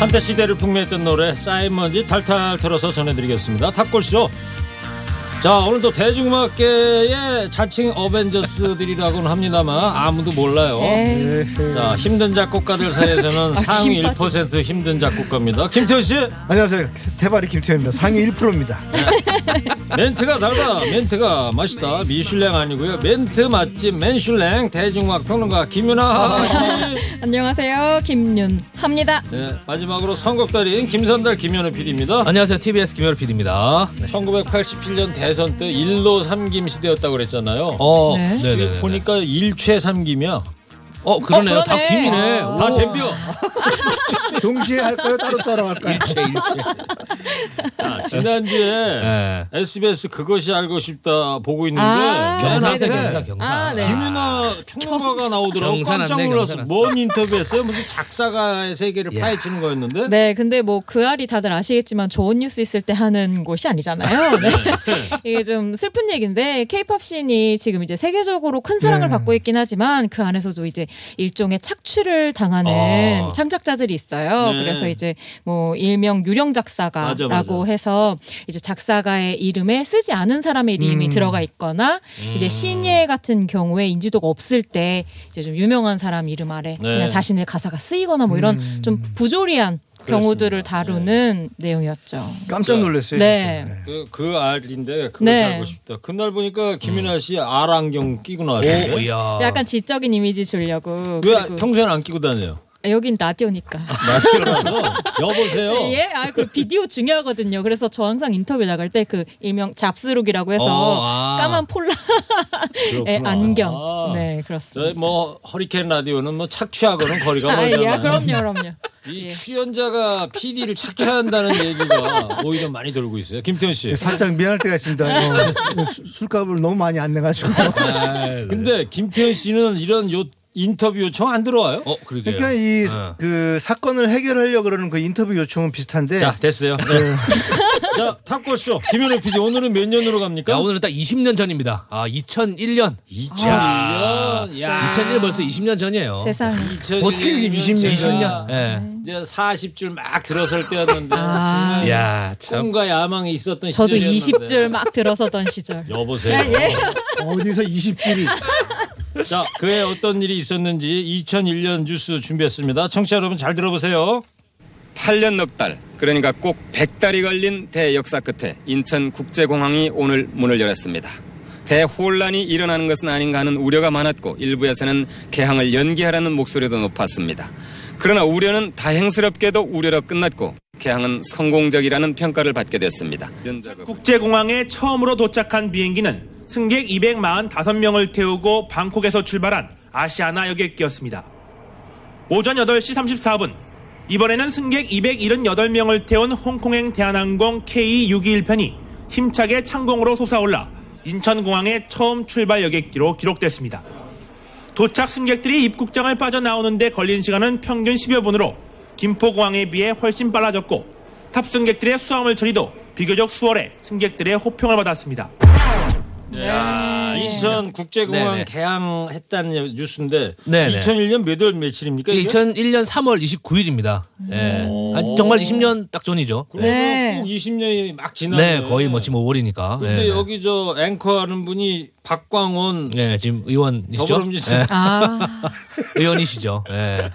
한때 시대를 풍미했던 노래 쌓인 먼지 탈탈 털어서 전해드리겠습니다. 탑골쇼. 자 오늘도 대중음악계의 자칭 어벤져스들이라고는 합니다만 아무도 몰라요. 자 힘든 작곡가들 사이에서는 상위 1% 힘든 작곡가입니다. 김태현 씨 안녕하세요. 태바리 김태현입니다. 상위 1%입니다. 멘트가 달다. 멘트가 맛있다. 미슐랭 아니고요. 멘트 맛집 맨슐랭 대중음악 평론가 김윤아 씨. 안녕하세요. 김윤합니다. 네, 마지막으로 선곡 달인 김선달 김현우 PD입니다. 안녕하세요. TBS 김현우 PD입니다. 1987년 대선 때 1로 3김 시대였다고 그랬잖아요. 어, 네. 네. 네 보니까 일최 3김이야. 어, 그러네요. 어, 다 그러네. 김이네. 아. 다 덤벼. 동시에 할까요? 따로 따로 할까요? 일체 일체. 아, 지난주에 네. SBS 그것이 알고 싶다 보고 있는데 아, 경사세 네네. 경사 경사. 아, 네. 김윤아 평론가가 나오더라고 경사 깜짝 놀랐어. 경사. 뭔 인터뷰했어요? 무슨 작사가의 세계를 야. 파헤치는 거였는데. 네, 근데 뭐 그 알이 다들 아시겠지만 좋은 뉴스 있을 때 하는 곳이 아니잖아요. 네. 이게 좀 슬픈 얘기인데 케이팝 씬이 지금 이제 세계적으로 큰 사랑을 네. 받고 있긴 하지만 그 안에서도 이제 일종의 착취를 당하는 아. 창작자들이 있어요. 네. 그래서 이제 뭐 일명 유령 맞아, 작사가라고 맞아. 해서 이제 작사가의 이름에 쓰지 않은 사람의 이름이 음. 들어가 있거나 이제 신예 같은 경우에 인지도가 없을 때 이제 좀 유명한 사람 이름 아래 네. 그냥 자신의 가사가 쓰이거나 뭐 이런 좀 부조리한 경우들을. 다루는 내용이었죠. 깜짝 놀랐어요. 네. 진짜. 그, 그 알인데 그것이 네. 알고 싶다. 그날 보니까 김윤아 씨알 안경 끼고 나왔어요. 약간 지적인 이미지 주려고. 왜 평소에는 안 끼고 다녀요? 여긴 라디오니까. 라디오라서 여보세요. 예, 아, 그 비디오 중요하거든요. 그래서 저 항상 인터뷰 나갈 때 그 일명 잡스룩이라고 해서 어, 아. 까만 폴라 의 그렇구나. 안경. 아. 네, 그렇습니다. 저희 뭐 허리케인 라디오는 뭐 착취하고는 거리가 아, 예, 멀잖아요. 그럼요, 그럼요. 이 예. 출연자가 PD를 착취한다는 얘기가 오히려 많이 돌고 있어요. 김태현 씨. 살짝 미안할 때가 있습니다. 어, 수- 술값을 너무 많이 안 내가지고. 근데 김태현 씨는 이런 요 인터뷰 요청 안 들어와요? 어, 그러게요. 그러니까 이 어. 그 사건을 해결하려고 그러는 그 인터뷰 요청은 비슷한데 자 됐어요. 네. 자 탑골쇼 김현우 PD 오늘은 몇 년으로 갑니까? 야, 오늘은 딱 20년 전입니다. 아, 2001년. 2001년. 야. 2001년 벌써 20년 전이에요. 세상에. 2001년 어떻게 이게 20년 20년. 예. 이제 40줄 막 들어설 때였는데 아. 정말 야, 참. 꿈과 야망이 있었던 저도 시절이었는데 20줄 막 들어서던 시절. 여보세요. 예. 어디서 20줄이 자, 그해 어떤 일이 있었는지 2001년 뉴스 준비했습니다. 청취자 여러분 잘 들어보세요. 8년 넉 달, 그러니까 꼭 100달이 걸린 대역사 끝에 인천 국제공항이 오늘 문을 열었습니다. 대혼란이 일어나는 것은 아닌가 하는 우려가 많았고 일부에서는 개항을 연기하라는 목소리도 높았습니다. 그러나 우려는 다행스럽게도 우려로 끝났고 개항은 성공적이라는 평가를 받게 됐습니다. 국제공항에 처음으로 도착한 비행기는 승객 245명을 태우고 방콕에서 출발한 아시아나 여객기였습니다. 오전 8시 34분 이번에는 승객 278명을 태운 홍콩행 대한항공 K621편이 힘차게 창공으로 솟아올라 인천공항의 처음 출발 여객기로 기록됐습니다. 도착 승객들이 입국장을 빠져나오는데 걸린 시간은 평균 10여 분으로 김포공항에 비해 훨씬 빨라졌고 탑승객들의 수화물 처리도 비교적 수월해 승객들의 호평을 받았습니다. 야, 인천 국제공항 네네. 개항했다는 뉴스인데 네네. 2001년 몇 월 며칠입니까? 이게? 2001년 3월 29일입니다. 예. 아, 정말 20년 딱 전이죠. 네. 꼭 20년이 막 지나네. 네, 거의 뭐 지금 5월이니까. 근데 예. 여기 저 앵커하는 분이 박광원 예, 지금 의원이시죠? 더불어민주당 예, 아, 의원이시죠. 예.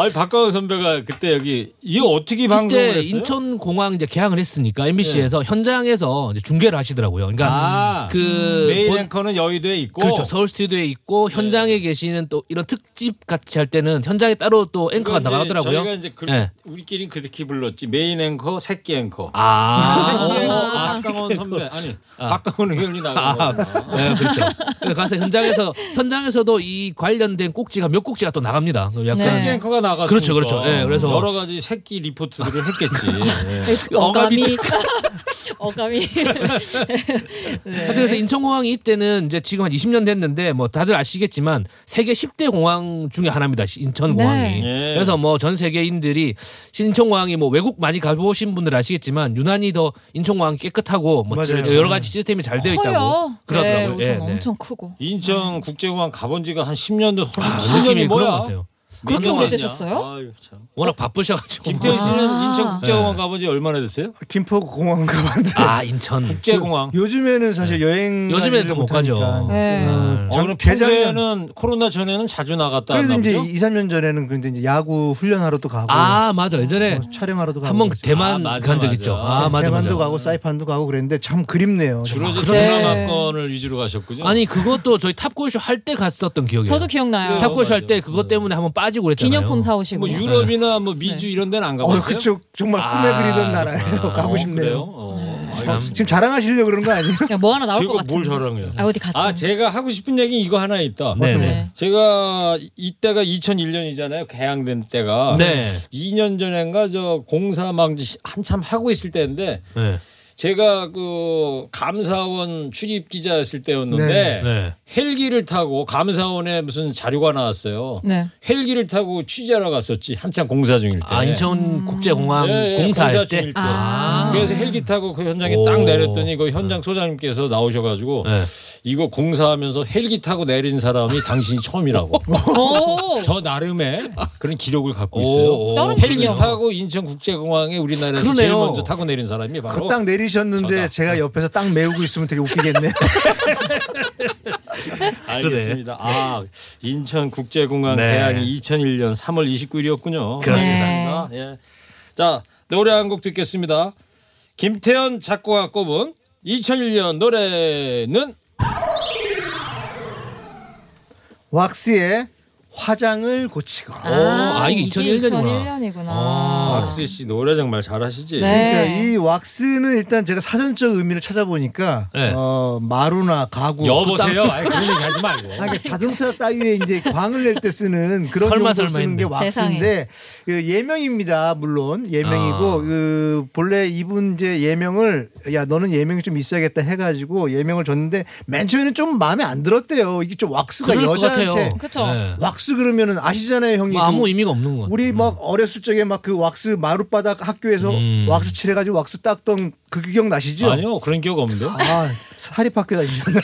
아니 박광원 선배가 그때 여기 이게 어떻게 방송을 했어요? 인천 공항 이제 개항을 했으니까 MBC에서 현장에서 이제 중계를 하시더라고요. 그러니까 아, 그 본- 앵커는 여의도에 있고 그렇죠. 서울 스튜디오에 있고 현장에 계시는 또 이런 특집 같이 할 때는 현장에 따로 또 앵커가 나가더라고요. 저희가 이제 그, 예. 우리끼리 그렇게 불렀지 메인 앵커, 새끼 앵커. 아, 새끼 앵커 박광원 선배 아니 박광원 의원이 나가고. 아, 네, 그렇죠. 그래서 가서 현장에서 현장에서도 이 관련된 꼭지가 몇 꼭지가 또 나갑니다. 그럼 약간 새끼 앵커가 나갔으니까 그렇죠, 그렇죠. 예, 그래서- 여러 가지 새끼 리포트들을 했겠지. 예. 어감이 어감이 하여튼 그래서 인천공항이 이때는 이제 지금 한 20년 됐는데 뭐 다들 아시겠지만 세계 10대 공항 중에 하나입니다. 인천공항이. 네. 그래서 뭐 전 세계인들이 인천공항이 뭐 외국 많이 가보신 분들 아시겠지만 유난히 더 인천공항이 깨끗하고 뭐 맞아요. 여러 가지 시스템이 잘 되어 있다고 커요. 그러더라고요. 네, 예, 우선 네. 엄청 크고. 인천 국제공항 가본 지가 한 10년도 훨씬 아, 10년이 느낌이 그런 것 뭐야? 그렇게 몇 오래되셨어요? 년이냐? 아유, 참. 워낙 바쁘셔가지고. 김태희 씨는 아. 인천 국제공항 가본 지 얼마나 됐어요? 김포 공항 가봤는데 아 인천. 국제공항. 요즘에는 사실 여행 요즘에는 또 못 가죠. 네. 음. 어, 그럼 평소에는 코로나 전에는 자주 나갔다 그래도 왔나 이제 보죠? 2, 3년 전에는 근데 이제 야구 훈련하러 또 가고 아 맞아 예전에 뭐 촬영하러도 가고 한 번. 대만 아, 간 적. 있죠. 아 맞아 대만도 맞아. 가고 사이판도 가고 그랬는데 참 그립네요. 주로 이제 네. 동남아권을 위주로 가셨군요. 아니 그것도 저희 탑골쇼 할 때 갔었던 기억이에요. 저도 기억나요. 탑골쇼 할. 때 그것 때문에 한번 빠지 고 그랬잖아요. 기념품 사오시고. 뭐 유럽이나 뭐 미주 이런 데는 안 어, 가봤어요? 그쪽 정말 꿈에 아, 그리던 나라예요. 가고 어, 싶네요. 그래요? 어, 알겠습니다. 지금 자랑하시려고 그런 거 아니에요? 그냥 뭐 하나 나올 것 제가 같은데. 뭘 자랑해요? 아 어디 갔다. 아, 제가 하고 싶은 얘기 이거 하나 있다. 네. 네. 제가 이때가 2001년이잖아요. 개항된 때가. 네. 2년 전인가 저 공사 막 이제 한참 하고 있을 때인데 네. 제가 그 감사원 출입 기자였을 때였는데 네. 네. 헬기를 타고 감사원에 무슨 자료가 나왔어요. 네. 헬기를 타고 취재하러 갔었지 한참 공사 중일 때. 아 인천 국제공항 예, 예, 공사할 공사 때. 때. 아. 그래서 헬기 타고 그 현장에 오. 딱 내렸더니 그 현장 소장님께서 나오셔가지고 네. 이거 공사하면서 헬기 타고 내린 사람이 당신이 처음이라고. 오. 저 나름의 그런 기록을 갖고 오, 있어요. 헬기. 타고 인천국제공항에 우리나라에서 제일 그러네요. 먼저 타고 내린 사람이 바로 그 딱 내리셨는데 저다. 제가 옆에서 딱 메우고 있으면 되게 웃기겠네. 알겠습니다. 아 인천국제공항 네. 개항이 2001년 3월 29일이었군요. 그렇습니다. 예. 자 노래 한 곡 듣겠습니다. 김태현 작곡가 꼽은 2001년 노래는 왁스의 화장을 고치고. 아, 이게 2001년이구나. 2001년이구나. 박스 씨 노래 정말 잘하시지. 네. 그러니까 이 왁스는 일단 제가 사전적 의미를 찾아보니까 네. 어, 마루나 가구 여보세요. 아니 그런 얘기 하지 말고. 아, 그러니까 자동차 따위에 이제 광을 낼 때 쓰는 그런 설마, 용도 설마 쓰는 게 했네. 왁스인데 그 예명입니다. 물론 예명이고 아. 그 본래 이분 이제 예명을 야 너는 예명이 좀 있어야겠다 해가지고 예명을 줬는데 맨 처음에는 좀 마음에 안 들었대요. 이게 좀 왁스가 여자한테. 그쵸. 네. 왁스 그러면은 아시잖아요, 형님. 뭐 아무 그 의미가 없는 것 같아요. 우리 막 어렸을 적에 막 그 왁스 마룻바닥 학교에서 음. 왁스 칠해가지고 왁스 닦던 그 기억 나시죠? 아니요 그런 기억 없는데. 아, 사립학교 다니셨네.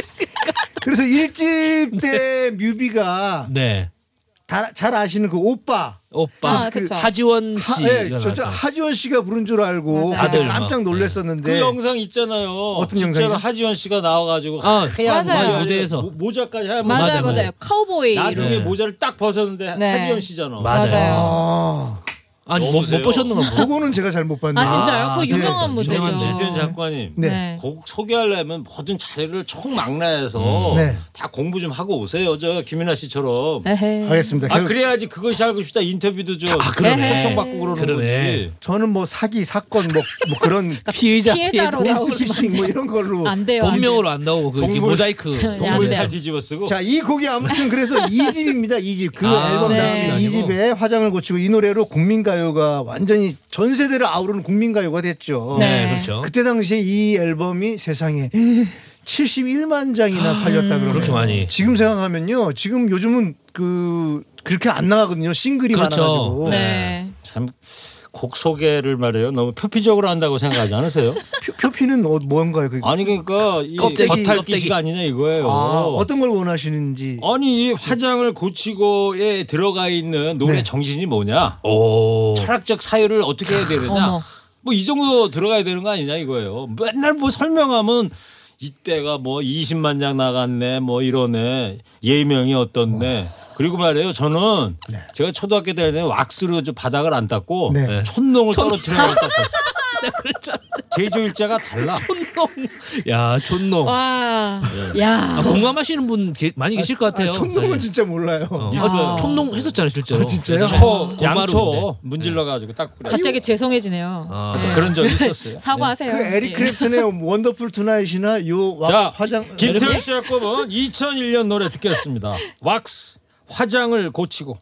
그래서 일집 때 뮤비가 네. 다, 잘 아시는 그 오빠. 오빠 아, 그쵸. 하지원 하, 씨. 예, 저, 저 하지원 씨가 부른 줄 알고 아들 깜짝 막, 놀랐었는데 그 영상 있잖아요. 어떤 진짜로 영상이죠? 하지원 씨가 나와가지고 아, 하얀 맞아요. 모자, 무대에서. 모- 모자까지 하얀 맞아요, 모자. 맞아요. 맞아요. 카우보이. 나중에 네. 모자를 딱 벗었는데 네. 하지원 씨잖아. 맞아요. 맞아요. 아, 아니 뭐? 못 보셨는 건 뭐. 그거는 제가 잘 못 봤는데 아 진짜요? 네. 유명한 무대죠. 유명한 김태현 작가님. 네. 네. 곡 소개하려면 모든 자료를 총망라해서 네. 다 공부 좀 하고 오세요. 저 김윤아 씨처럼. 에헤이. 알겠습니다. 아 결- 그래야지 그것이 알고 싶다 인터뷰도 좀 아. 초청받고 그러는 그러네. 거지. 저는 뭐 사기 사건 뭐, 뭐 그런 피해자 피해자로 나오시면 피싱 뭐 이런 걸로 안 돼요. 본명으로 안 나오고 그 동물- 모자이크 동물 네. 다 뒤집어 쓰고. 자, 이 곡이 아무튼 그래서 2 집입니다. 2 집. 그 아, 앨범 네. 당시 2 집에 화장을 고치고 이 노래로 국민가 요가 완전히 전 세대를 아우르는 국민 가요가 됐죠. 네, 네. 그렇죠. 그때 당시에 이 앨범이 세상에 71만 장이나 팔렸다 그러네요. 그렇게 많이. 지금 생각하면요. 지금 요즘은 그 그렇게 안 나가거든요. 싱글이 그렇죠. 많아가지고. 네. 참 곡 소개를 말해요. 너무 표피적으로 한다고 생각하지 않으세요? 표, 표피는 어, 뭔가요? 그게? 아니 그러니까 이. 겉핥기시가 아니냐 이거예요. 아, 어떤 걸 원하시는지. 아니 이 화장을 고치고에 들어가 있는 노래 네. 정신이 뭐냐? 오. 철학적 사유를 어떻게 해야 되느냐? 뭐 이 정도 들어가야 되는 거 아니냐 이거예요. 맨날 뭐 설명하면 이때가 뭐 20만 장 나갔네 뭐 이러네 예명이 어떻네. 그리고 말이에요 저는 제가 초등학교 때는 왁스로 좀 바닥을 안 닦고 네. 촌농을 떨어뜨려 닦고 제조일자가 달라. 야, 촌농. 와, 예. 야. 아, 공감하시는 분 게- 많이 계실 것 같아요. 아, 촌놈은. 진짜 몰라요. 어. 있어요. 아, 촌농 했었잖아요, 실제로. 아, 진짜요? 초. 양초 문질러 가지고 닦고 그래. 갑자기 죄송해지네요. 아. 네. 그런 적이 있었어요. 사과하세요. 그 에릭 예. 클랩튼의 Wonderful Tonight이나 요 와- 자, 화장 김태현 씨가 꼽은 2001년 노래 듣겠습니다. 왁스 화장을 고치고.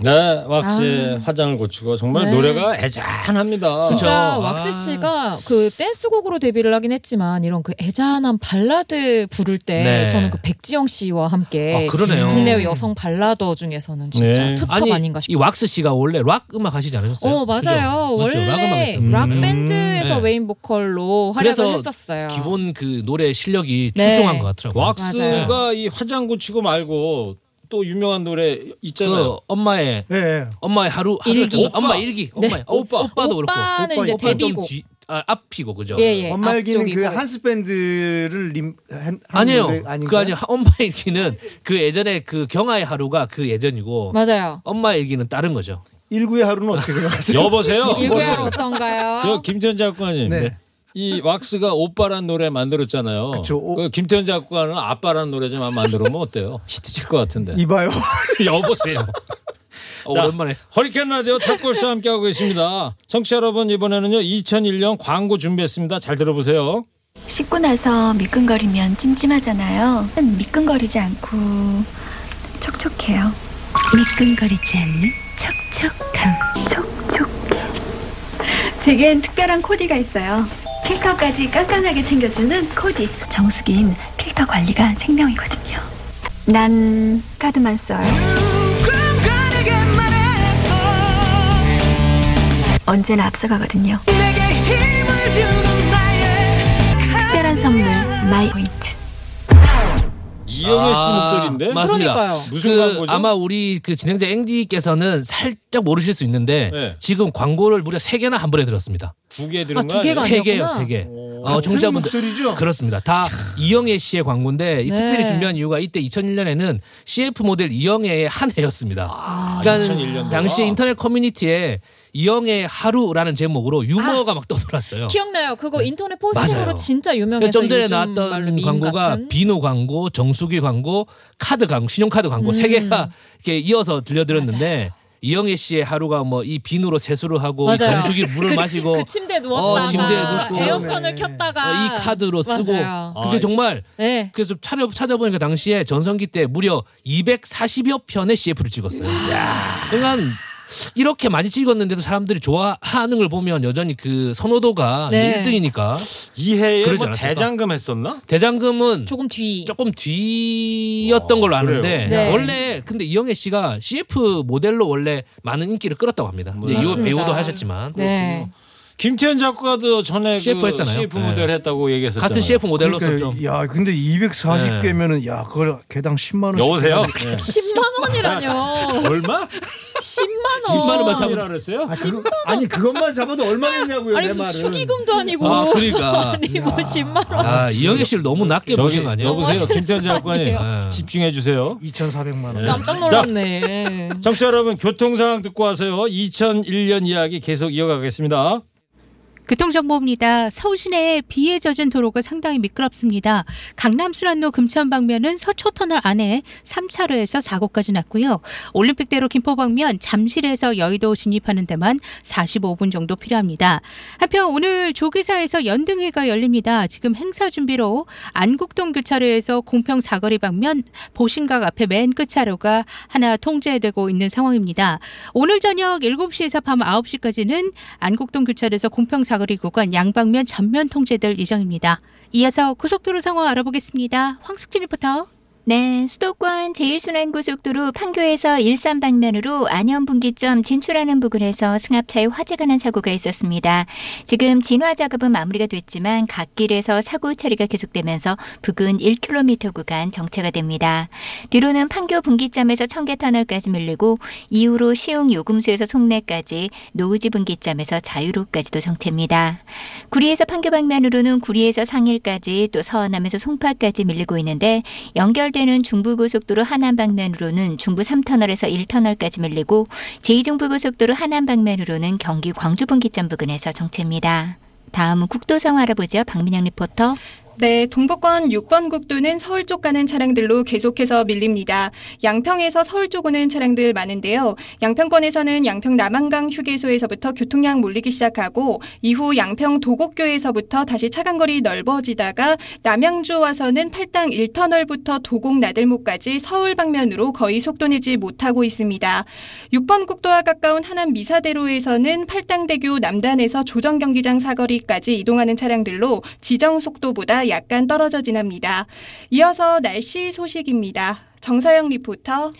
네, 왁스의 화장을 고치고 정말 네. 노래가 애잔합니다. 진짜 그쵸. 왁스 아. 씨가 그 댄스곡으로 데뷔를 하긴 했지만 이런 그 애잔한 발라드 부를 때 네. 저는 그 백지영 씨와 함께 아, 그러네요. 국내 여성 발라더 중에서는 진짜 네. 투톱 아니, 아닌가 이 싶어요. 왁스 씨가 원래 락 음악 하시지 않으셨어요? 어 맞아요. 그죠? 락 원래 했던 락 분. 밴드에서 네. 메인 보컬로 활약을 했었어요. 기본 그 노래 실력이 네. 출중한 것 같더라고요. 왁스가 이 화장 고치고 말고 또 유명한 노래 있잖아요. 그 엄마의 예. 예. 엄마의 하루 하루 일기. 거. 엄마 일기. 네. 엄마 오빠 오빠도 그렇고. 오빠는 오빠, 이제 오빠 좀 데뷔곡. 뒤, 아, 앞이고 그죠? 예, 예. 엄마 얘기는 그. 한스 밴드를 림 한, 한 아니에요. 그 아닌가요? 아니 엄마 일기는 그 예전에 그 경아의 하루가 그 예전이고 맞아요. 엄마 일기는 다른 거죠. 일구의 하루는 어떻게 생각하세요? 여보세요. 일구야 어떤가요? 저 김태현 작가님. 네. 이 왁스가 오빠란 노래 만들었잖아요. 그쵸. 오- 그 김태현 작가는 아빠란 노래 좀 만들면 어때요? 히트 칠 것 같은데. 이봐요. 여보세요. 어, 자, 오랜만에 허리케인 라디오 탑골스와 함께하고 계십니다. 청취자 여러분 이번에는요 2001년 광고 준비했습니다. 잘 들어보세요. 씻고 나서 미끈거리면 찜찜하잖아요. 미끈거리지 않고 촉촉해요. 미끈거리지 않는 촉촉함. 촉촉해. 제겐 특별한 코디가 있어요. 필터까지 깐깐하게 챙겨주는 코디. 정수기인 필터 관리가 생명이거든요. 난 카드만 써요. 언제나 앞서가거든요. 특별한 선물 my point. 이영애 씨 아, 목소리인데. 맞습니다. 그러니까요. 무슨 그 광고죠? 아마 우리 그 진행자 앵디께서는 살짝 모르실 수 있는데 네. 지금 광고를 무려 세 개나 한 번에 들었습니다. 두개 아, 들은 두거 개가? 세 개요. 세 개. 오. 어, 청취자분들 목소리죠? 그렇습니다. 다 이영애 씨의 광고인데 이 네. 특별히 준비한 이유가 이때 2001년에는 CF 모델 이영애의 한 해였습니다. 아, 그러니까 2001 년도가. 당시 인터넷 커뮤니티에 이영애 하루라는 제목으로 유머가 막 떠돌았어요. 기억나요. 그거 인터넷 포스팅으로. 진짜 유명해서 좀 전에 요즘 말로 나왔던 밈 광고가 같은? 비누 광고, 정수기 광고, 카드 광고, 신용카드 광고 세 음. 개가 이렇게 이어서 들려드렸는데 이영애 씨의 하루가 뭐 이 비누로 세수를 하고 이 맞아요. 정수기 물을 그 마시고 침, 그 침대에 누웠다가 어, 침대에 눕고. 에어컨을 네. 켰다가 어, 이 카드로 쓰고 맞아요. 그게 아, 정말 네. 그래서 찾아, 찾아보니까 당시에 전성기 때 무려 240여 편의 CF를 찍었어요. 그러니까 이렇게 많이 찍었는데도 사람들이 좋아하는 걸 보면 여전히 그 선호도가 네. 1등이니까 이 해에 그러지 뭐 않았을까? 대장금 했었나? 대장금은 조금 뒤. 조금 뒤였던 걸로 아는데 그래요? 네. 원래 근데 이영애 씨가 CF 모델로 원래 많은 인기를 끌었다고 합니다. 이제 이 맞습니다. 배우도 하셨지만 네. 김태현 작가도 전에 CF 그 했잖아요. CF 네. 모델 했다고 얘기했었잖아요. 같은 CF 모델로서 그러니까 좀 야, 근데 240개면은 야, 그걸 개당 10만 원. 여보세요? 10만 원이라뇨. 얼마? 10만 원. 10만 원만 이라 그랬어요? 아, 그거, 아니 그것만 잡아도 얼마겠냐고요, 아니 내 말은. 축의금도 아니고. 아, 그러니까. 아니 뭐 10만 원. 아, 이영애 씨를 너무 낮게 보신 거 아니에요? 여보세요, 김태현 작가님 아니에요. 집중해 주세요. 2,400만 원. 깜짝 놀랐네. 청취자 여러분 교통 상황 듣고 와서요. 2001년 이야기 계속 이어가겠습니다. 교통정보입니다. 서울 시내에 비에 젖은 도로가 상당히 미끄럽습니다. 강남순환로 금천 방면은 서초터널 안에 3차로에서 사고까지 났고요. 올림픽대로 김포 방면 잠실에서 여의도 진입하는 데만 45분 정도 필요합니다. 한편 오늘 조계사에서 연등회가 열립니다. 지금 행사 준비로 안국동 교차로에서 공평 사거리 방면 보신각 앞에 맨 끝 차로가 하나 통제되고 있는 상황입니다. 오늘 저녁 7시에서 밤 9시까지는 안국동 교차로에서 공평 사거리 구간 양방면 전면 통제될 예정입니다. 이어서 고속도로 상황 알아보겠습니다. 황숙진 리포터. 네, 수도권 제1순환고속도로 판교에서 일산 방면으로 안현 분기점 진출하는 부근에서 승합차에 화재가 난 사고가 있었습니다. 지금 진화 작업은 마무리가 됐지만 갓길에서 사고 처리가 계속되면서 부근 1km 구간 정체가 됩니다. 뒤로는 판교 분기점에서 청계터널까지 밀리고 이후로 시흥 요금소에서 송내까지 노우지 분기점에서 자유로까지도 정체입니다. 구리에서 판교 방면으로는 구리에서 상일까지 또 서원암에서 송파까지 밀리고 있는데 연결 되는 중부고속도로 하남 방면으로는 중부 3터널에서 1터널까지 밀리고 제2중부고속도로 하남 방면으로는 경기 광주 분기점 부근에서 정체입니다. 다음은 국도 상황 알아보죠. 박민영 리포터. 네, 동북권 6번 국도는 서울 쪽 가는 차량들로 계속해서 밀립니다. 양평에서 서울 쪽 오는 차량들 많은데요. 양평권에서는 양평 남한강 휴게소에서부터 교통량 몰리기 시작하고 이후 양평 도곡교에서부터 다시 차간거리 넓어지다가 남양주 와서는 팔당 1터널부터 도곡 나들목까지 서울 방면으로 거의 속도 내지 못하고 있습니다. 6번 국도와 가까운 하남 미사대로에서는 팔당대교 남단에서 조정경기장 사거리까지 이동하는 차량들로 지정 속도보다 약간 떨어져 지납니다. 이어서 날씨 소식입니다. 정서영 리포터.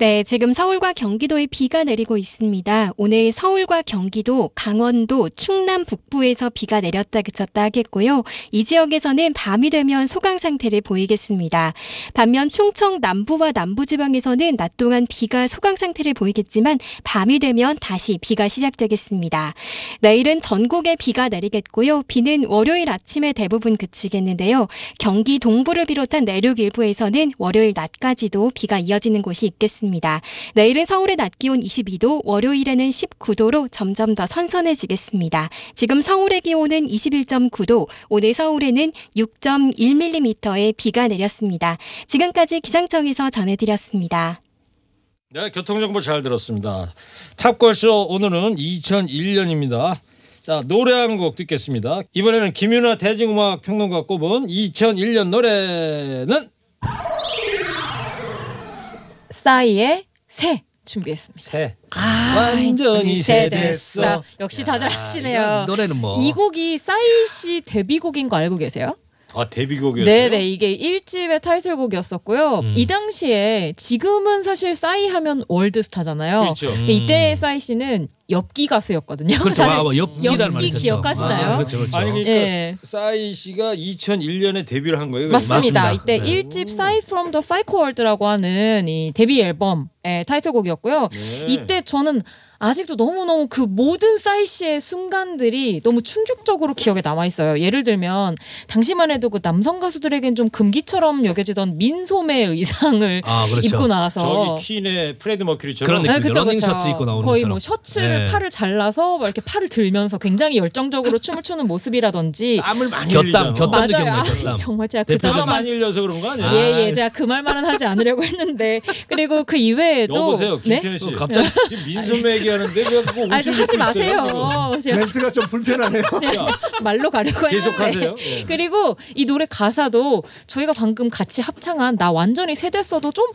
네, 지금 서울과 경기도에 비가 내리고 있습니다. 오늘 서울과 경기도, 강원도, 충남 북부에서 비가 내렸다 그쳤다 하겠고요. 이 지역에서는 밤이 되면 소강 상태를 보이겠습니다. 반면 충청 남부와 남부지방에서는 낮 동안 비가 소강 상태를 보이겠지만 밤이 되면 다시 비가 시작되겠습니다. 내일은 전국에 비가 내리겠고요. 비는 월요일 아침에 대부분 그치겠는데요. 경기 동부를 비롯한 내륙 일부에서는 월요일 낮까지도 비가 이어지는 곳이 있겠습니다. 내일은 서울의 낮 기온 22도, 월요일에는 19도로 점점 더 선선해지겠습니다. 지금 서울의 기온은 21.9도, 오늘 서울에는 6.1mm의 비가 내렸습니다. 지금까지 기상청에서 전해드렸습니다. 네, 교통정보 잘 들었습니다. 탑골쇼 오늘은 2001년입니다. 자, 노래 한 곡 듣겠습니다. 이번에는 김윤아 대중음악 평론가 꼽은 2001년 노래는 싸이의 새 준비했습니다. 새. 아, 완전히 새 됐어. 역시 다들 야, 아시네요. 이건 노래는 뭐. 이 곡이 싸이 씨 데뷔곡인 거 알고 계세요? 아, 데뷔곡이었어요? 네네 이게 1집의 타이틀곡이었었고요. 음. 이 당시에 지금은 사실 싸이 하면 월드스타잖아요. 그렇죠. 근데 이때 싸이 씨는 엽기 가수였거든요. 그렇죠. 다들 아, 뭐 엽기 있었죠. 기억하시나요? 아, 그렇죠, 그렇죠. 아니 그러니까 예. 싸이 씨가 2001년에 데뷔를 한 거예요. 맞습니다. 맞습니다. 이때 네. 1집 PSY from the Psycho World라고 하는 이 데뷔 앨범의 타이틀곡이었고요. 네. 이때 저는 아직도 너무너무 그 모든 싸이 씨의 순간들이 너무 충격적으로 기억에 남아 있어요. 예를 들면 당시만 해도 그 남성 가수들에겐 좀 금기처럼 여겨지던 민소매 의상을 아, 그렇죠. 입고 나와서 저기 퀸의 프레드 머큐리처럼 그런 느낌. 네, 그쵸, 러닝 그쵸. 셔츠 입고 나오는 거의 것처럼. 뭐 셔츠를 네. 팔을 잘라서 막 이렇게 팔을 들면서 굉장히 열정적으로 춤을 추는 모습이라든지 땀을 많이 흘리잖아. 곁땀. 맞아요. 아. 정말 제가 그 땀을 많이 흘려서 그런 거 아니에요? 예, 예, 제가 그 말만은 하지 않으려고 했는데 그리고 그 이외에도 여보세요, 네? 김태현 씨. 어, 갑자기 지금 민소매 얘기하는데 왜 그거 아니 좀 웃을 하지 마세요. 제가 멘트가 좀 불편하네요. 제가 말로 가려고 계속하세요. 예. 그리고 이 노래 가사도 저희가 방금 같이 합창한 나 완전히 세대써도 좀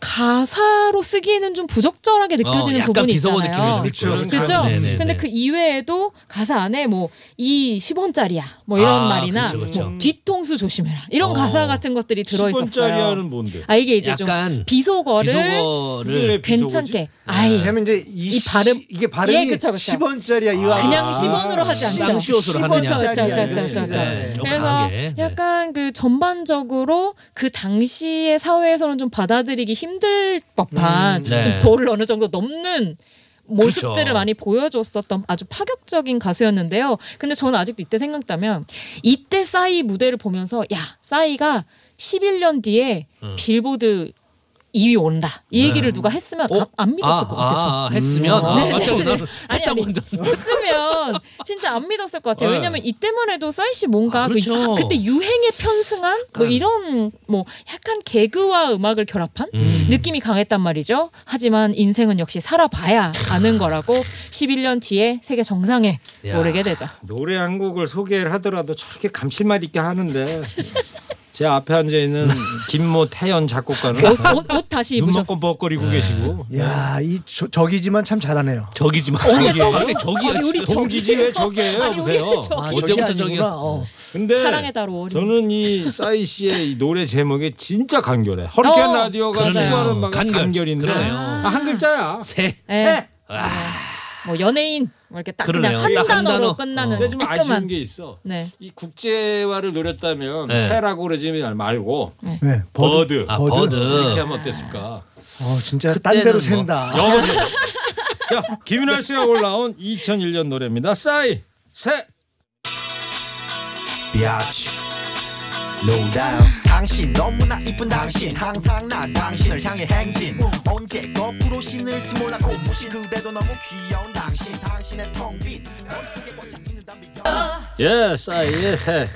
가사로 쓰기에는 좀 부적절하게 느껴지는 어, 부분이 있잖아요. 좀. 그렇죠. 네네네. 근데 그 이외에도 가사 안에 뭐 이 10원짜리야 뭐 이런 아, 말이나 그렇죠, 그렇죠. 뭐 뒤통수 조심해라 이런 어. 가사 같은 것들이 들어 있었어요. 10원짜리야는 뭔데? 아 이게 이제 좀 비속어를 비속어를 왜 비속어지? 괜찮게 아이 왜냐면 이제 이, 이 발음- 시- 이게 발음이 예, 그쵸, 그쵸. 10원짜리야 이거 그냥 아. 10원으로 하지 않죠. 쌍시옷으로 하느냐. 그렇죠, 네. 네, 좀 그래서. 네. 약간 그 전반적으로 그 당시의 사회에서는 좀 받아들이기 힘들 법한 음, 네. 좀 도를 어느 정도 넘는 모습들을 그렇죠. 많이 보여줬었던 아주 파격적인 가수였는데요. 근데 저는 아직도 이때 생각나면 이때 싸이 무대를 보면서 야 싸이가 11년 뒤에 음. 빌보드 2위 온다. 이 얘기를 누가 했으면 가- 안 믿었을 것 같아서. 아, 했으면 아, 네, 네, 깜짝 네. 나는 아니 했다고 아니. 했으면 진짜 안 믿었을 것 같아요. 네. 왜냐면 이때만 해도 싸이 씨 뭔가 아, 그 그렇죠. 아, 그때 유행에 편승한 뭐 이런 뭐 약간 개그와 음악을 결합한 음. 느낌이 강했단 말이죠. 하지만 인생은 역시 살아봐야 아는 거라고 11년 뒤에 세계 정상에 야. 오르게 되죠. 노래 한 곡을 소개를 하더라도 저렇게 감칠맛 있게 하는데 제 앞에 앉아 있는 김모 태연 작곡가는 옷, 옷, 옷 다시 눈 입으셨어. 먹고 먹거리고 계시고 야, 이 저, 적이지만 참 잘하네요. 적이지만 언제 저기요? 저기? 아니, 우리 진짜. 동지지 왜 저기예요? 아니, 여보세요. 우리 저기. 아, 언제부터 저기? 아니구나. 어. 근데 사랑의 달 오리. 저는 이 싸이 씨의 이 노래 제목이 진짜 간결해. 허리케인 어, 라디오가 그러네요. 수고하는 바가 간결. 간결. 인데 그러네요. 아, 한 글자야. 새. 네. 아, 뭐 연예인 뭐 이렇게 딱 그러네요. 그냥 한 단어로 단어. 끝나는 근데 좀 아쉬운. 게 있어. 네. 이 국제화를 노렸다면 네. 새라고 그러지 말고 네, bird. 아, bird. bird. 이렇게 하면 어땠을까? 어, 진짜 딴 데로 뭐- 샌다. 여보세요. 자, 김윤아 씨가 올라온 2001년 노래입니다. 싸이 새. Biatch No doubt 당신 너무나 이쁜 당신 항상 난 당신을 향해 행진 언제 거꾸로 신을지 몰라 고무신 그래도 너무 귀여운 당신 당신의 텅빈 머릿속에 꽉차 있는 담배 예, 싸이의 새. 예,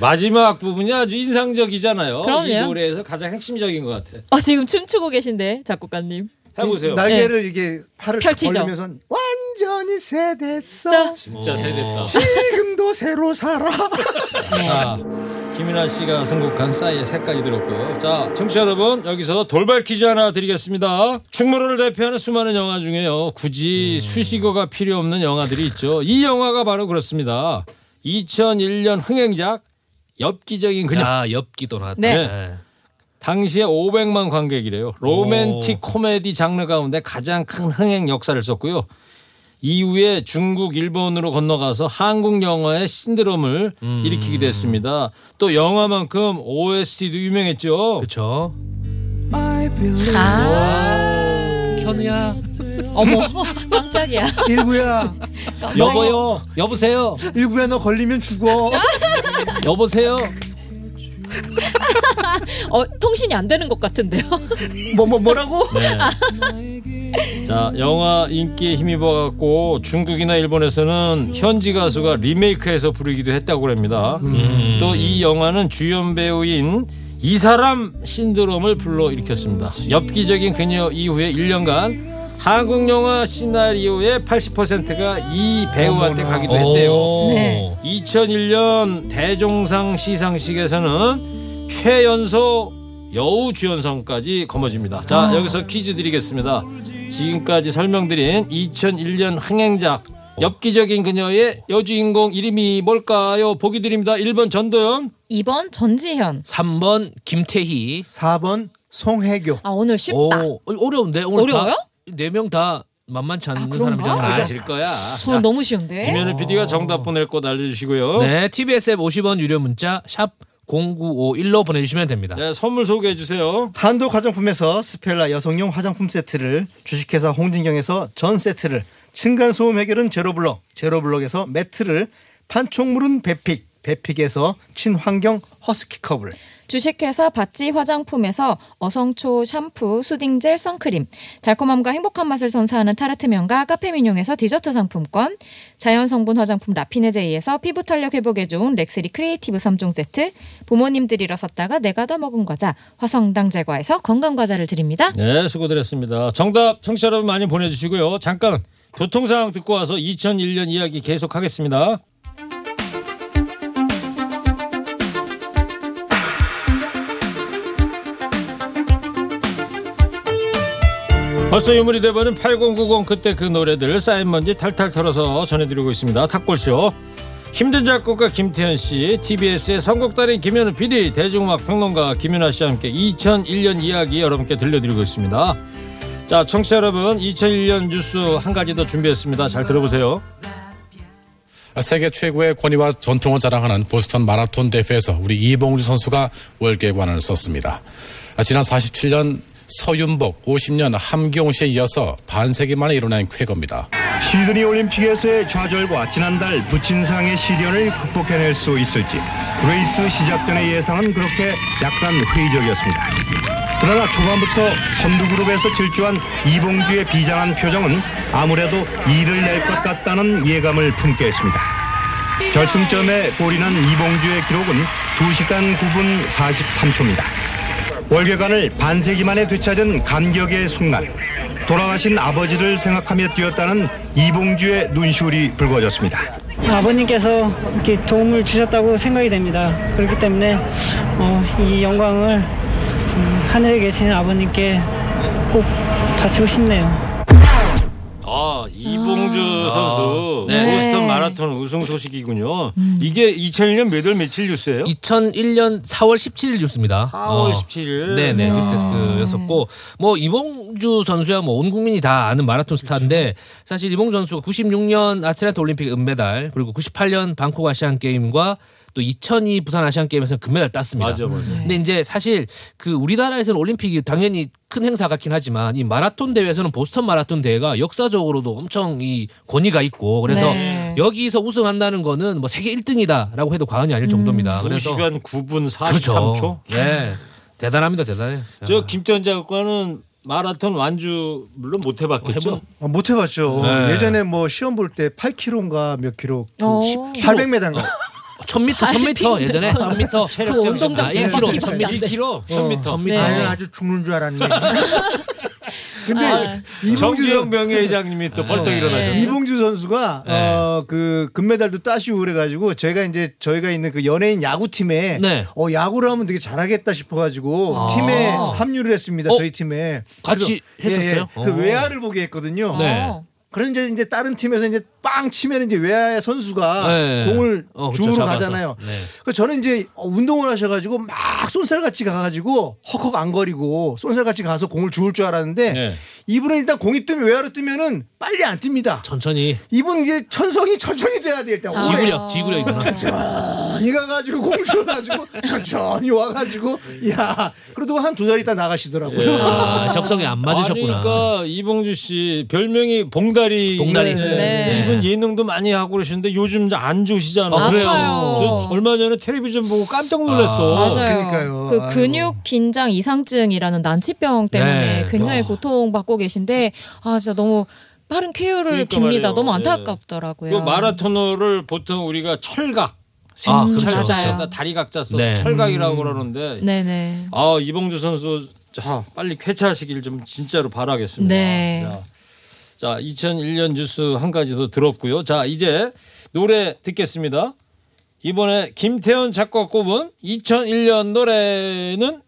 마지막 부분이 아주 인상적이잖아요. 그럼요. 이 노래에서 가장 핵심적인 것 같아. 어 지금 춤추고 계신데 작곡가님. 해보세요. 날개를 이게 팔을 딱 펼치죠. 벌리면서 완 전히 새 됐어. 진짜 새됐다. 지금도 새로 살아. 자, 김윤아 씨가 선곡한 싸이의 새까지 들었고요. 자, 청취자 여러분 여기서 돌발 퀴즈 하나 드리겠습니다. 충무로를 대표하는 수많은 영화 중에요. 굳이 수식어가 필요 없는 영화들이 있죠. 이 영화가 바로 그렇습니다. 2001년 흥행작 엽기적인 그녀. 야, 엽기도 나왔다. 네. 당시에 500만 관객이래요. 로맨틱 코미디 장르 가운데 가장 큰 흥행 역사를 썼고요. 이후에 중국, 일본으로 건너가서 한국 영화의 신드롬을 일으키기도 했습니다. 또 영화만큼 OST도 유명했죠. 그렇죠. 아. 현우야. 어머 깜짝이야. 일구야, 여보요. 여보세요. 일구야 너 걸리면 죽어. 여보세요. 어 통신이 안 되는 것 같은데요. 뭐 뭐 뭐라고? 자, 영화 인기에 힘입어 갖고 중국이나 일본에서는 현지 가수가 리메이크해서 부르기도 했다고 합니다. 또이 영화는 주연 배우인 이 사람 신드롬을 불러 일으켰습니다. 엽기적인 그녀 이후에 1년간 한국 영화 시나리오의 80%가 이 배우한테 가기도 했대요. 네. 2001년 대종상 시상식에서는 최연소 여우 주연상까지 거머집니다. 자, 여기서 퀴즈 드리겠습니다. 지금까지 설명드린 2001년 흥행작 엽기적인 그녀의 여주인공 이름이 뭘까요? 보기 드립니다. 1번 전도연, 2번 전지현. 3번 김태희. 4번 송혜교. 아 오늘 쉽다. 오, 어, 어려운데 오늘 어려워요? 네명 다 만만치 않은 그런가? 사람이잖아요. 아실 거야. 저는 너무 쉬운데. 김현우 PD가 정답 보낼 곳 알려주시고요. 네, TBS 앱 50원 유료 문자 샵 0951로 보내주시면 됩니다. 네, 선물 소개해 주세요. 한도 화장품에서 스펠라 여성용 화장품 세트를 주식회사 홍진경에서 전 세트를 층간소음 해결은 제로블럭 제로블럭에서 매트를 판촉물은 베픽 베픽에서 친환경 허스키컵을 주식회사 바찌 화장품에서 어성초 샴푸, 수딩젤, 선크림, 달콤함과 행복한 맛을 선사하는 타르트면과 카페민용에서 디저트 상품권, 자연성분 화장품 라피네제이에서 피부 탄력 회복에 좋은 렉스리 크리에이티브 3종 세트, 부모님들 일어섰다가 내가 다 먹은 과자, 화성당 제과에서 건강 과자를 드립니다. 네, 수고드렸습니다. 정답 청취자 여러분 많이 보내주시고요. 잠깐 교통 상황 듣고 와서 2001년 이야기 계속하겠습니다. 벌써 유물이 돼버린 8090 그때 그 노래들 쌓인 먼지 탈탈 털어서 전해드리고 있습니다. 탁골쇼 힘든 작곡가 김태현 씨, TBS의 선곡달인 김현우 PD, 대중음악 평론가 김윤아 씨와 함께 2001년 이야기 여러분께 들려드리고 있습니다. 자, 청취자 여러분, 2001년 뉴스 한 가지 더 준비했습니다. 잘 들어보세요. 세계 최고의 권위와 전통을 자랑하는 보스턴 마라톤 대회에서 우리 이봉주 선수가 월계관을 썼습니다. 지난 47년 서윤복, 50년 함기용 씨에 이어서 반세기 만에 일어난 쾌거입니다. 시드니 올림픽에서의 좌절과 지난달 부친상의 시련을 극복해낼 수 있을지 레이스 시작 전의 예상은 그렇게 약간 회의적이었습니다. 그러나 초반부터 선두그룹에서 질주한 이봉주의 비장한 표정은 아무래도 이를 낼것 같다는 예감을 품게 했습니다. 결승점에 골인한 이봉주의 기록은 2시간 9분 43초입니다. 월계관을 반세기 만에 되찾은 감격의 순간 돌아가신 아버지를 생각하며 뛰었다는 이봉주의 눈시울이 붉어졌습니다. 아버님께서 이렇게 도움을 주셨다고 생각이 됩니다. 그렇기 때문에 어, 이 영광을 음, 하늘에 계신 아버님께 꼭 바치고 싶네요. 아 이봉주 선수 네. 보스턴 마라톤 우승 소식이군요. 이게 2001년 몇 월 며칠 뉴스예요? 2001년 4월 17일 뉴스입니다. 4월 17일. 네네 아. 뉴스데스크였었고 뭐 이봉주 선수야 뭐 온 국민이 다 아는 마라톤 스타인데 사실 이봉주 선수가 96년 아틀란타 올림픽 은메달 그리고 98년 방콕 아시안 게임과 또 2002 부산 아시안 게임에서 금메달 땄습니다. 맞아, 맞아. 근데 이제 사실 그 우리나라에서는 올림픽이 당연히 큰 행사 같긴 하지만 이 마라톤 대회에서는 보스턴 마라톤 대회가 역사적으로도 엄청 이 권위가 있고 그래서 네. 여기서 우승한다는 거는 뭐 세계 1등이다라고 해도 과언이 아닐 정도입니다. 그래서 2시간 9분 43초. 그렇죠. 네. 대단합니다, 대단해. 저 김태현 작가는 마라톤 완주 물론 못 해봤겠죠. 어, 못 해봤죠. 네. 예전에 뭐 시험 볼 때 8km인가 몇 킬로, 그 어. 800m인가. 1000m, 1000m 예전에 1000m 체력 그 운동장 아, 때 1km, 1km, 1000m. 1000m. 1000m. 아유, 네. 아주 죽는 줄 알았네. 근데 아, 이봉주 명예회장님이 또 벌떡 네. 일어나셨어요. 이봉주 선수가 네. 어그 금메달도 따시고 그래가지고 제가 이제 저희가 있는 그 연예인 야구팀에 네. 어 야구를 하면 되게 잘하겠다 싶어가지고 아. 팀에 합류를 했습니다 어? 저희 팀에 같이 그래서- 예, 했었어요? 예. 그 어. 외야를 보게 했거든요. 네. 그런 이제 이제 다른 팀에서 이제 빵 치면 이제 외야의 선수가 네. 공을 어, 그렇죠. 중으로 잡아서. 가잖아요. 네. 그 저는 이제 운동을 하셔가지고 막 쏜살같이 가가지고 헉헉 안 거리고 쏜살같이 가서 공을 주울 줄 알았는데 네. 이분은 일단 공이 뜨면 외야로 뜨면은 빨리 안 뜁니다. 천천히. 이분 이제 천성이 천천히 돼야 돼 일단. 오래. 지구력, 지구력이구나. 천천히 가가지고 공 줘가지고 천천히 와가지고 야 그래도 한두 달 있다 나가시더라고요. 아, 적성에 안 맞으셨구나. 아니, 그러니까 이봉주 씨 별명이 봉다리. 봉다리. 네. 이분 예능도 많이 하고 그러시는데 요즘 안 좋으시잖아요. 아, 그래요? 저 얼마 전에 텔레비전 보고 깜짝 놀랐어. 맞아요. 그 근육 긴장 이상증이라는 난치병 때문에 네. 굉장히 야. 고통받고 계신데 아 진짜 너무 빠른 쾌유를 그러니까 빕니다. 말이에요. 너무 예. 안타깝더라고요. 그 마라토너를 보통 우리가 철각. 아, 신- 그렇죠. 철자에다 맞아요. 다리 각자 써서 네. 철각이라고 그러는데 네네. 아 이봉주 선수 자 빨리 쾌차하시길 좀 진짜로 바라겠습니다. 네. 자, 자 2001년 뉴스 한 가지 더 들었고요. 자 이제 노래 듣겠습니다. 이번에 김태현 작가 꼽은 2001년 노래는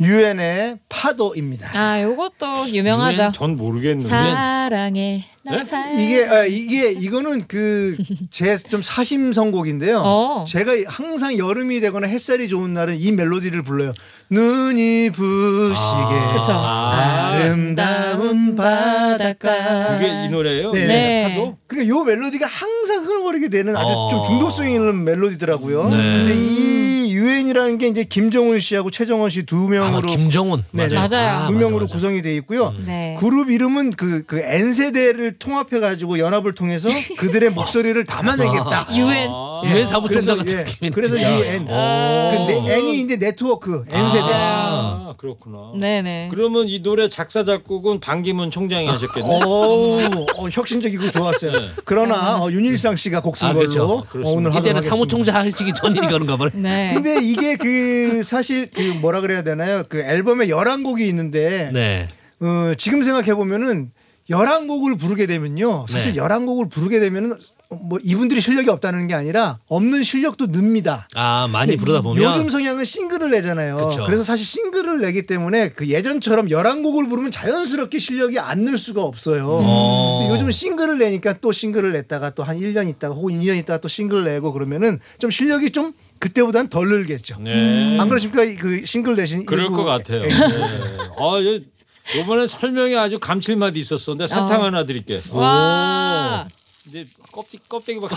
유엔의 파도입니다. 아 요것도 유명하죠. 유엔 전 모르겠는데. 사랑해 나 네? 사 이게 아, 이게 이거는 그 제 좀 사심 선곡인데요. 어. 제가 항상 여름이 되거나 햇살이 좋은 날은 이 멜로디를 불러요. 눈이 부시게 그쵸. 아름다운 바닷가. 그게 이 노래예요? 네. 네. 파도? 그러니까 요 멜로디가 항상 흘러거리게 되는 아주 어. 좀 중독성 있는 멜로디더라고요. 네. 근데 이 유엔이라는 게 이제 김정은 씨하고 최정원 씨두 아, 명으로 김정훈. 네, 맞아요. 맞아요. 두 맞아, 명으로 맞아. 구성이 돼 있고요. 네. 그룹 이름은 그, 그 N세대를 통합해 가지고 연합을 통해서 그들의 목소리를 담아내겠다. 유엔. 예, 유엔 사무총장 그래서, 같은 느낌이네, 그래서. 아. 그 네- N이 이제 네트워크 N세대. 아, 그렇구나. 네네. 그러면 이 노래 작사 작곡은 반기문 총장이 하셨겠네. 오, 어, 혁신적이고 좋았어요. 그러나 어, 윤일상 씨가 곡쓴 아, 걸로 그렇죠. 어, 오늘 이때는. 사무총장 하시기 전이니까 그런가 봐요. 네. 근데 이게 그 사실 그 뭐라 그래야 되나요? 그 앨범에 11곡이 있는데 네. 어, 지금 생각해 보면은 11곡을 부르게 되면요. 사실 네. 11곡을 부르게 되면은 뭐 이분들이 실력이 없다는 게 아니라 없는 실력도 늡니다. 아, 많이 근데 부르다 보면 요즘 성향은 싱글을 내잖아요. 그쵸. 그래서 사실 싱글을 내기 때문에 그 예전처럼 11곡을 부르면 자연스럽게 실력이 안 늘 수가 없어요. 어. 근데 요즘은 싱글을 내니까 또 싱글을 냈다가 또한 1년 있다가 혹은 2년 있다가 또 싱글 내고 그러면은 좀 실력이 좀 그때보다는 덜 늘겠죠. 네. 안 그러십니까? 이그 싱글 내신 그럴 것 같아요. 애- 네. 아, 요- 요번에 설명이 아주 감칠맛이 있었어. 근데 사탕 어. 하나 드릴게. 와. 근데 껍데기 껍데기밖에.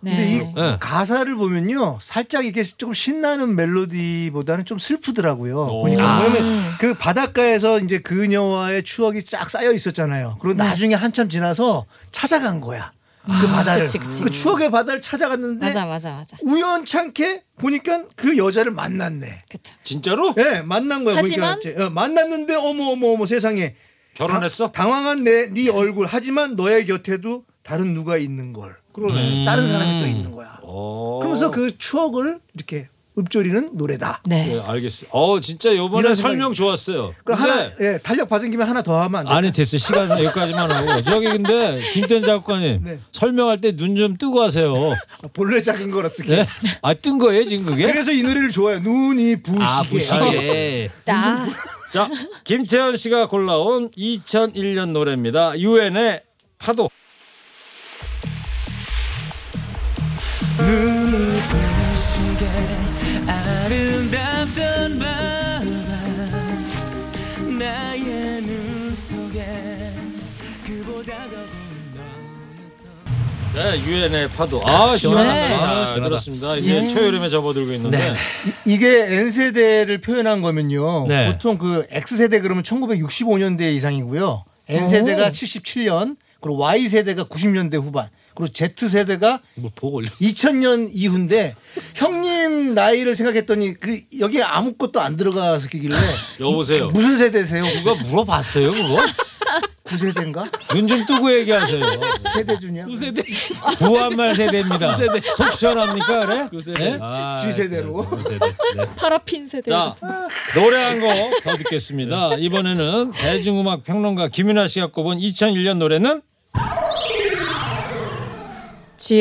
근데 네. 이 네. 가사를 보면요, 살짝 이게 조금 신나는 멜로디보다는 좀 슬프더라고요. 오. 보니까 아. 왜냐면 그 바닷가에서 이제 그녀와의 추억이 쫙 쌓여 있었잖아요. 그리고 네. 나중에 한참 지나서 찾아간 거야. 그 바다를 그치, 그치. 그 추억의 바다를 찾아갔는데 맞아 맞아 맞아. 우연찮게 보니까 그 여자를 만났네. 진짜로? 네, 만난 거야. 하지만- 이제, 어, 만났는데 어머 어머 어머 세상에 결혼했어? 당, 황한 내 네 얼굴 하지만 너의 곁에도 다른 누가 있는 걸. 그러네. 다른 사람이 또 있는 거야. 어. 그러면서 그 추억을 이렇게 읊조리는 노래다. 네, 알겠어요. 어, 진짜 요번에 이런 설명 좋았어요. 그럼 근데 하나 예, 탄력 받은 김에 하나 더 하면 안 돼? 아니 됐어 시간은 여기까지만 하고 저기 근데 김태현 작가님 네. 설명할 때 눈 좀 뜨고 하세요. 본래 작은 걸 어떻게? 네? 아뜬 거예요 지금 그게? 그래서 이 노래를 좋아해요. 눈이 부시게. 아, 부시게. 나자 김태현 씨가 골라온 2001년 노래입니다. 유엔의 파도. 네, 유엔의 파도. 아 시원한 네. 아. 들었습니다. 이제 예. 초여름에 접어들고 있는데 이- 이게 N 세대를 표현한 거면요. 네. 보통 그 X 세대 그러면 1965년대 이상이고요. N 세대가 오. 77년, 그리고 Y 세대가 90년대 후반, 그리고 Z 세대가 뭐 보고 올려. 2000년 이후인데 형님 나이를 생각했더니 그 여기에 아무것도 안 들어가서 길래 여보세요. 무슨 세대세요? 누가 물어봤어요 그거? 9세대인가? 눈 좀 뜨고 얘기하세요. 세대 주냐? 9세대. 구한말 세대입니다. 구세대. 속 시원합니까 그래? 네? 아, G세대로. 파라핀 세대. 자 노래 한 곡 더 듣겠습니다. 이번에는 대중음악 평론가 김윤아 씨가 꼽은 2001년 노래는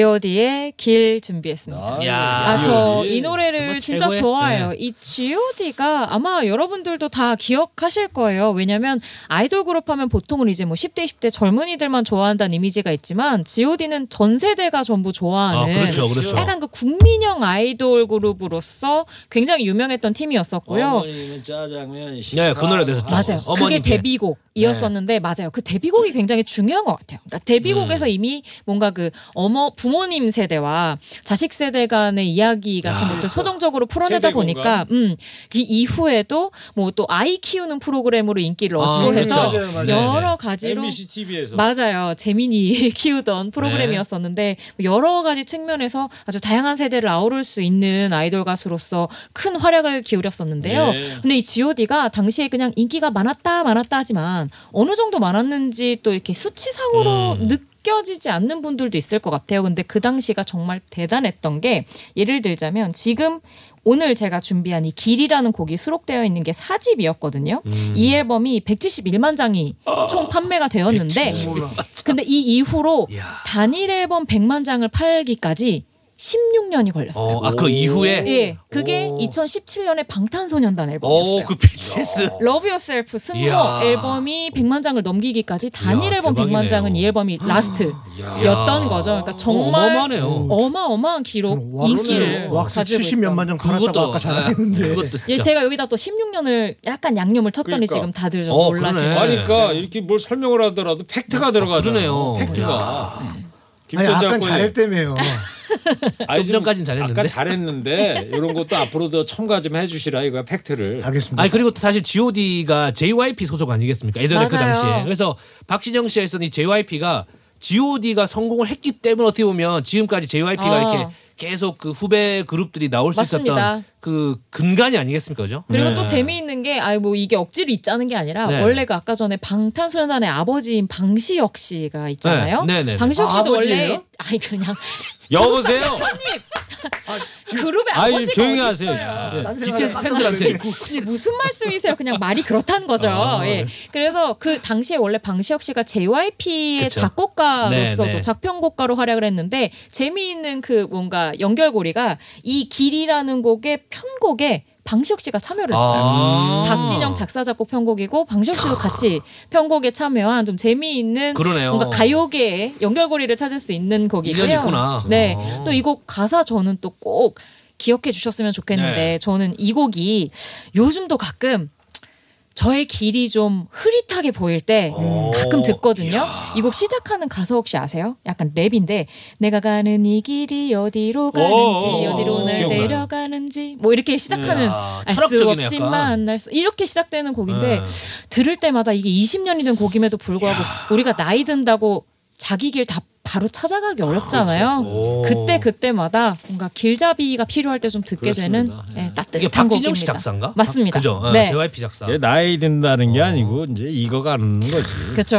G.O.D의 길 준비했습니다. 야. 아, 저. 이 노래를 진짜 최고의- 좋아해요. 네. 이 G.O.D가 아마 여러분들도 다 기억하실 거예요. 왜냐면 아이돌 그룹 하면 보통은 이제 뭐 10대, 20대 젊은이들만 좋아한다는 이미지가 있지만 G.O.D는 전 세대가 전부 좋아하는 아, 그렇죠, 그렇죠. 약간 그 국민형 아이돌 그룹으로서 굉장히 유명했던 팀이었었고요. 어머니는 짜장면 네, 그 노래 됐었죠. 맞아요. 그게 어머님 네. 데뷔곡이었었는데 맞아요. 그 데뷔곡이 굉장히 중요한 것 같아요. 그러니까 데뷔곡에서 음. 이미 뭔가 그 어머 부모님 세대와 자식 세대 간의 이야기 같은 야. 것들 서정적으로 풀어내다 보니까 음, 그 이후에도 뭐 또 아이 키우는 프로그램으로 인기를 아, 얻고 해서 맞아요, 맞아요. 여러 네. 가지로 MBC TV에서 맞아요. 재민이 키우던 프로그램이었었는데 여러 가지 측면에서 아주 다양한 세대를 아우를 수 있는 아이돌 가수로서 큰 활약을 기울였었는데요. 네. 근데 이 G.O.D가 당시에 그냥 인기가 많았다 많았다 하지만 어느 정도 많았는지 또 이렇게 수치상으로 음. 느 껴지지 않는 분들도 있을 것 같아요. 근데 그 당시가 정말 대단했던 게 예를 들자면 지금 오늘 제가 준비한 이 길이라는 곡이 수록되어 있는 게 4집이었거든요. 음. 이 앨범이 171만 장이 총 판매가 되었는데 근데 이 이후로 단일 앨범 100만 장을 팔기까지 16년이 걸렸어요. 어, 아, 그 이후에? 예. 그게 2017년에 방탄소년단 앨범이었어요. 오, 그 BTS. Love Yourself 승 Her 이야. 앨범이 100만 장을 넘기기까지 단일 이야, 앨범 대박이네요. 100만 장은 이 앨범이 last였던 거죠. 그러니까 정말 어 마어마하네요. 어마어마한 기록 인기를 왁스 가지고 70몇만 장 팔았다고 아까 자랑했는데. 그것도 예. 제가 여기다 또 16년을 약간 양념을 쳤더니 그러니까. 지금 다들 좀 어, 놀라시고. 그러네. 그러니까 이렇게 뭘 설명을 하더라도 팩트가 들어가잖아요. 그러네요. 팩트가. 아니 김전 아까 작가님. 잘했다며요. 아니, 좀 전까진 잘했는데. 아까 잘했는데 이런 것도 앞으로도 첨가 좀 해주시라 이거야 팩트를. 알겠습니다. 아니 그리고 또 사실 G.O.D가 JYP 소속 아니겠습니까? 예전에 그 맞아요. 당시에. 그래서 박진영 씨가 있었던 이 JYP가 G.O.D가 성공을 했기 때문에 어떻게 보면 지금까지 JYP가 어. 이렇게 계속 그 후배 그룹들이 나올 수 맞습니다. 있었던 그 근간이 아니겠습니까, 그죠? 그리고 네. 또 재미있는 게, 아이, 뭐, 이게 억지로 있자는 게 아니라, 네. 원래 그 아까 전에 방탄소년단의 아버지인 방시혁 씨가 있잖아요. 네, 네, 네. 방시혁 아, 씨도 아버지예요? 원래, 아이, 그냥. 여보세요. 그룹의 아이 아버지가 조용히 하세요. 딴 BTS 팬들한테 무슨 말씀이세요? 그냥 말이 그렇다는 거죠. 아, 예. 네. 그래서 그 당시에 원래 방시혁 씨가 JYP의 그쵸. 작곡가로서도 네, 네. 작편곡가로 활약을 했는데 재미있는 그 뭔가 연결고리가 이 길이라는 곡의 편곡에 방시혁 씨가 참여를 했어요. 아. 박진영 작사 작곡 편곡이고 방시혁 씨도 같이 편곡에 참여한 좀 재미있는 그러네요. 뭔가 가요계의 연결고리를 찾을 수 있는 곡이고요. 네. 어. 또이 곡 가사 저는 또 꼭 기억해 주셨으면 좋겠는데 네. 저는 이 곡이 요즘도 가끔 저의 길이 좀 흐릿하게 보일 때 오. 가끔 듣거든요. 이곡 시작하는 가사 혹시 아세요? 약간 랩인데 내가 가는 이 길이 어디로 가는지 오. 어디로 날 기억나요. 데려가는지 뭐 이렇게 시작하는 알 수 없지만 약간. 날수 이렇게 시작되는 곡인데 네. 들을 때마다 이게 20년이 된 곡임에도 불구하고 우리가 나이 든다고 자기 길 다 바로 찾아가기 어렵잖아요. 오. 그때 그때마다 뭔가 길잡이가 필요할 때 좀 듣게 되는 예, 이게 따뜻한 박진영 씨 곡입니다. 작사인가? 맞습니다. 그죠? 어, 네. JYP 작사. 이게 나이 든다는 게 아니고 이제 익어가는 거지. 그렇죠.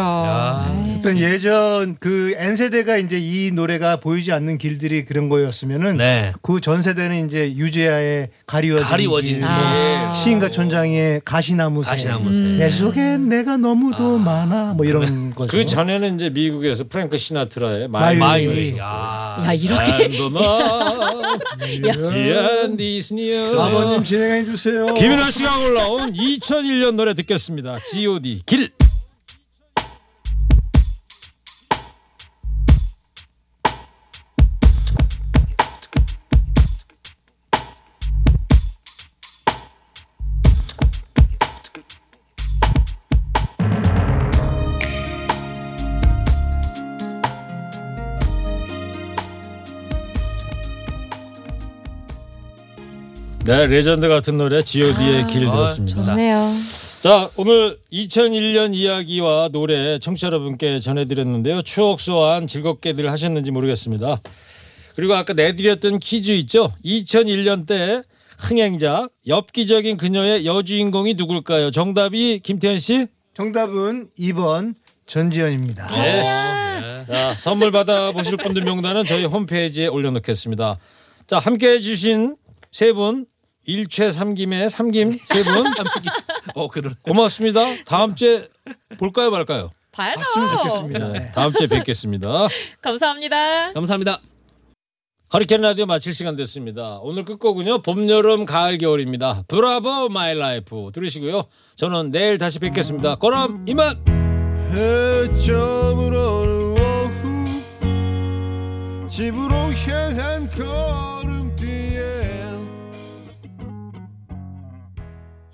예전 그 N 세대가 이제 이 노래가 보이지 않는 길들이 그런 거였으면은 그전 세대는 이제 유재하의 가리워진, 네. 가리워진 길, 길. 뭐 시인과 촌장의 가시나무새, 가시나무새. 내 속엔 내가 너무도 많아 뭐 이런 거죠. 그 전에는 이제 미국에서 프랭크 시나트라 의 My My Way. Way. 야 이렇게 디스니어. 아버님 진행해 주세요. 김윤아 씨가 올라온 2001년 노래 듣겠습니다. G.O.D. 길. 네, 레전드 같은 노래 G.O.D의 길 들었습니다. 좋네요. 자, 오늘 2001년 이야기와 노래 청취자 여러분께 전해드렸는데요. 추억 소환 즐겁게들 하셨는지 모르겠습니다. 그리고 아까 내드렸던 퀴즈 있죠? 2001년 때 흥행작 엽기적인 그녀의 여주인공이 누굴까요? 정답이 김태현 씨? 정답은 2번 전지현입니다. 네. 자, 선물 받아보실 분들 명단은 저희 홈페이지에 올려놓겠습니다. 자, 함께 해주신 세 분, 일최 삼김의 삼김 세 분. 어, 그러 고맙습니다. 다음 주에 볼까요, 말까요? 봐야죠. 봤으면 좋겠습니다. 네. 다음 주에 뵙겠습니다. 감사합니다. 감사합니다. 허리케인 라디오 마칠 시간 됐습니다. 오늘 끝곡은요. 봄, 여름, 가을, 겨울입니다. Bravo My Life 들으시고요. 저는 내일 다시 뵙겠습니다. 그럼 이만! 해점으로는 오후 집으로 향한 걸